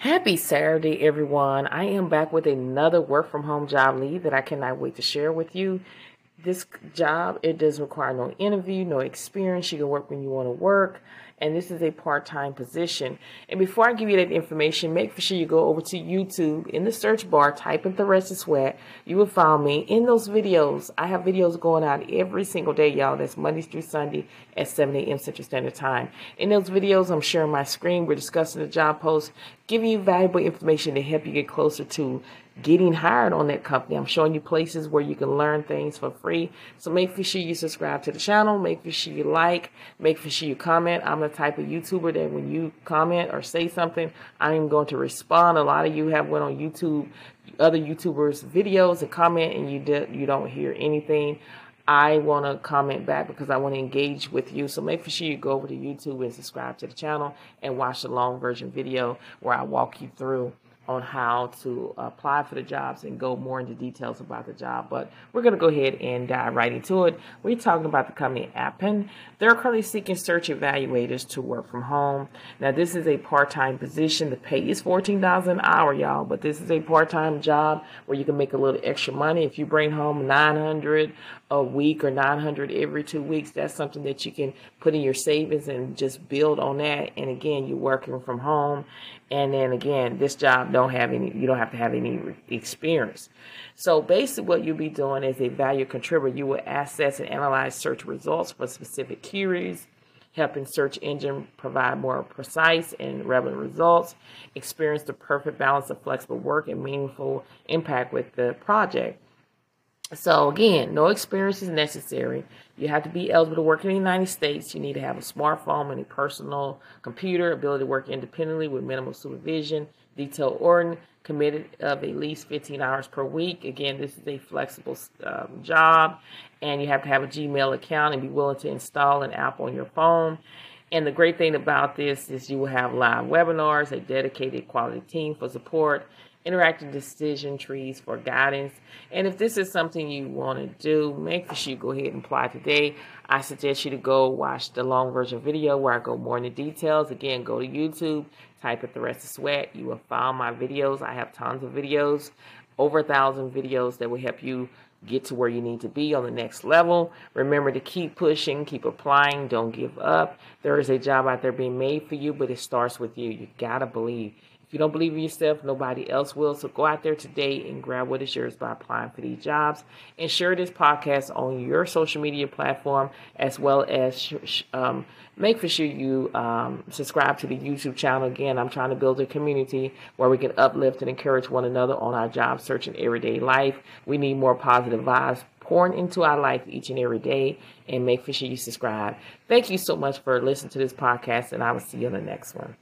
Happy Saturday, everyone. I am back with another work from home job lead that I cannot wait to share with you. This job, it does require no interview, no experience. You can work when you want to work and this is a part-time position. And before I give you that information, make sure you go over to YouTube in the search bar, type in Thressa Sweat. You will find me in those videos. I have videos going out every single day, y'all. That's Monday through Sunday at 7 a.m. Central Standard Time. In those videos, I'm sharing my screen. We're discussing the job post, giving you valuable information to help you get closer to getting hired on that company. I'm showing you places where you can learn things for free. So make sure you subscribe to the channel. Make sure you like. Make sure you comment. I'm the type of YouTuber that when you comment or say something, I am going to respond. A lot of you have went on YouTube, other YouTubers' videos and comment, and you did you don't hear anything. I want to comment back because I want to engage with you. So make sure you go over to YouTube and subscribe to the channel and watch the long version video where I walk you through on how to apply for the jobs and go more into details about the job. But we're going to go ahead and dive right into it. We're talking about the company Appen. They're currently seeking search evaluators to work from home. Now, this is a part-time position. The pay is $14 an hour, y'all, but this is a part-time job where you can make a little extra money. If you bring home 900 a week or 900 every two weeks, that's something that you can put in your savings and just build on that. And again, you're working from home. And then again, this job don't have any, you don't have to have any experience. So basically what you'll be doing as a value contributor, you will assess and analyze search results for specific queries, helping search engine provide more precise and relevant results, experience the perfect balance of flexible work and meaningful impact with the project. So again, no experience is necessary. You have to be eligible to work in the United States. You need to have a smartphone and a personal computer, ability to work independently with minimal supervision, detailed ordering, committed of at least 15 hours per week. Again, this is a flexible um, job, and you have to have a Gmail account and be willing to install an app on your phone. And the great thing about this is you will have live webinars, a dedicated quality team for support, interactive decision trees for guidance. And if this is something you want to do, make sure you go ahead and apply today. I suggest you to go watch the long version video where I go more into details. Again, go to YouTube, type in Thressa Sweat. You will find my videos. I have tons of videos, over a thousand videos that will help you get to where you need to be on the next level. Remember to keep pushing, keep applying, don't give up. There is a job out there being made for you, but it starts with you. You gotta believe. If you don't believe in yourself, nobody else will. So go out there today and grab what is yours by applying for these jobs and share this podcast on your social media platform as well as um, make for sure you um, subscribe to the YouTube channel. Again, I'm trying to build a community where we can uplift and encourage one another on our job search and everyday life. We need more positive vibes pouring into our life each and every day and make sure you subscribe. Thank you so much for listening to this podcast and I will see you on the next one.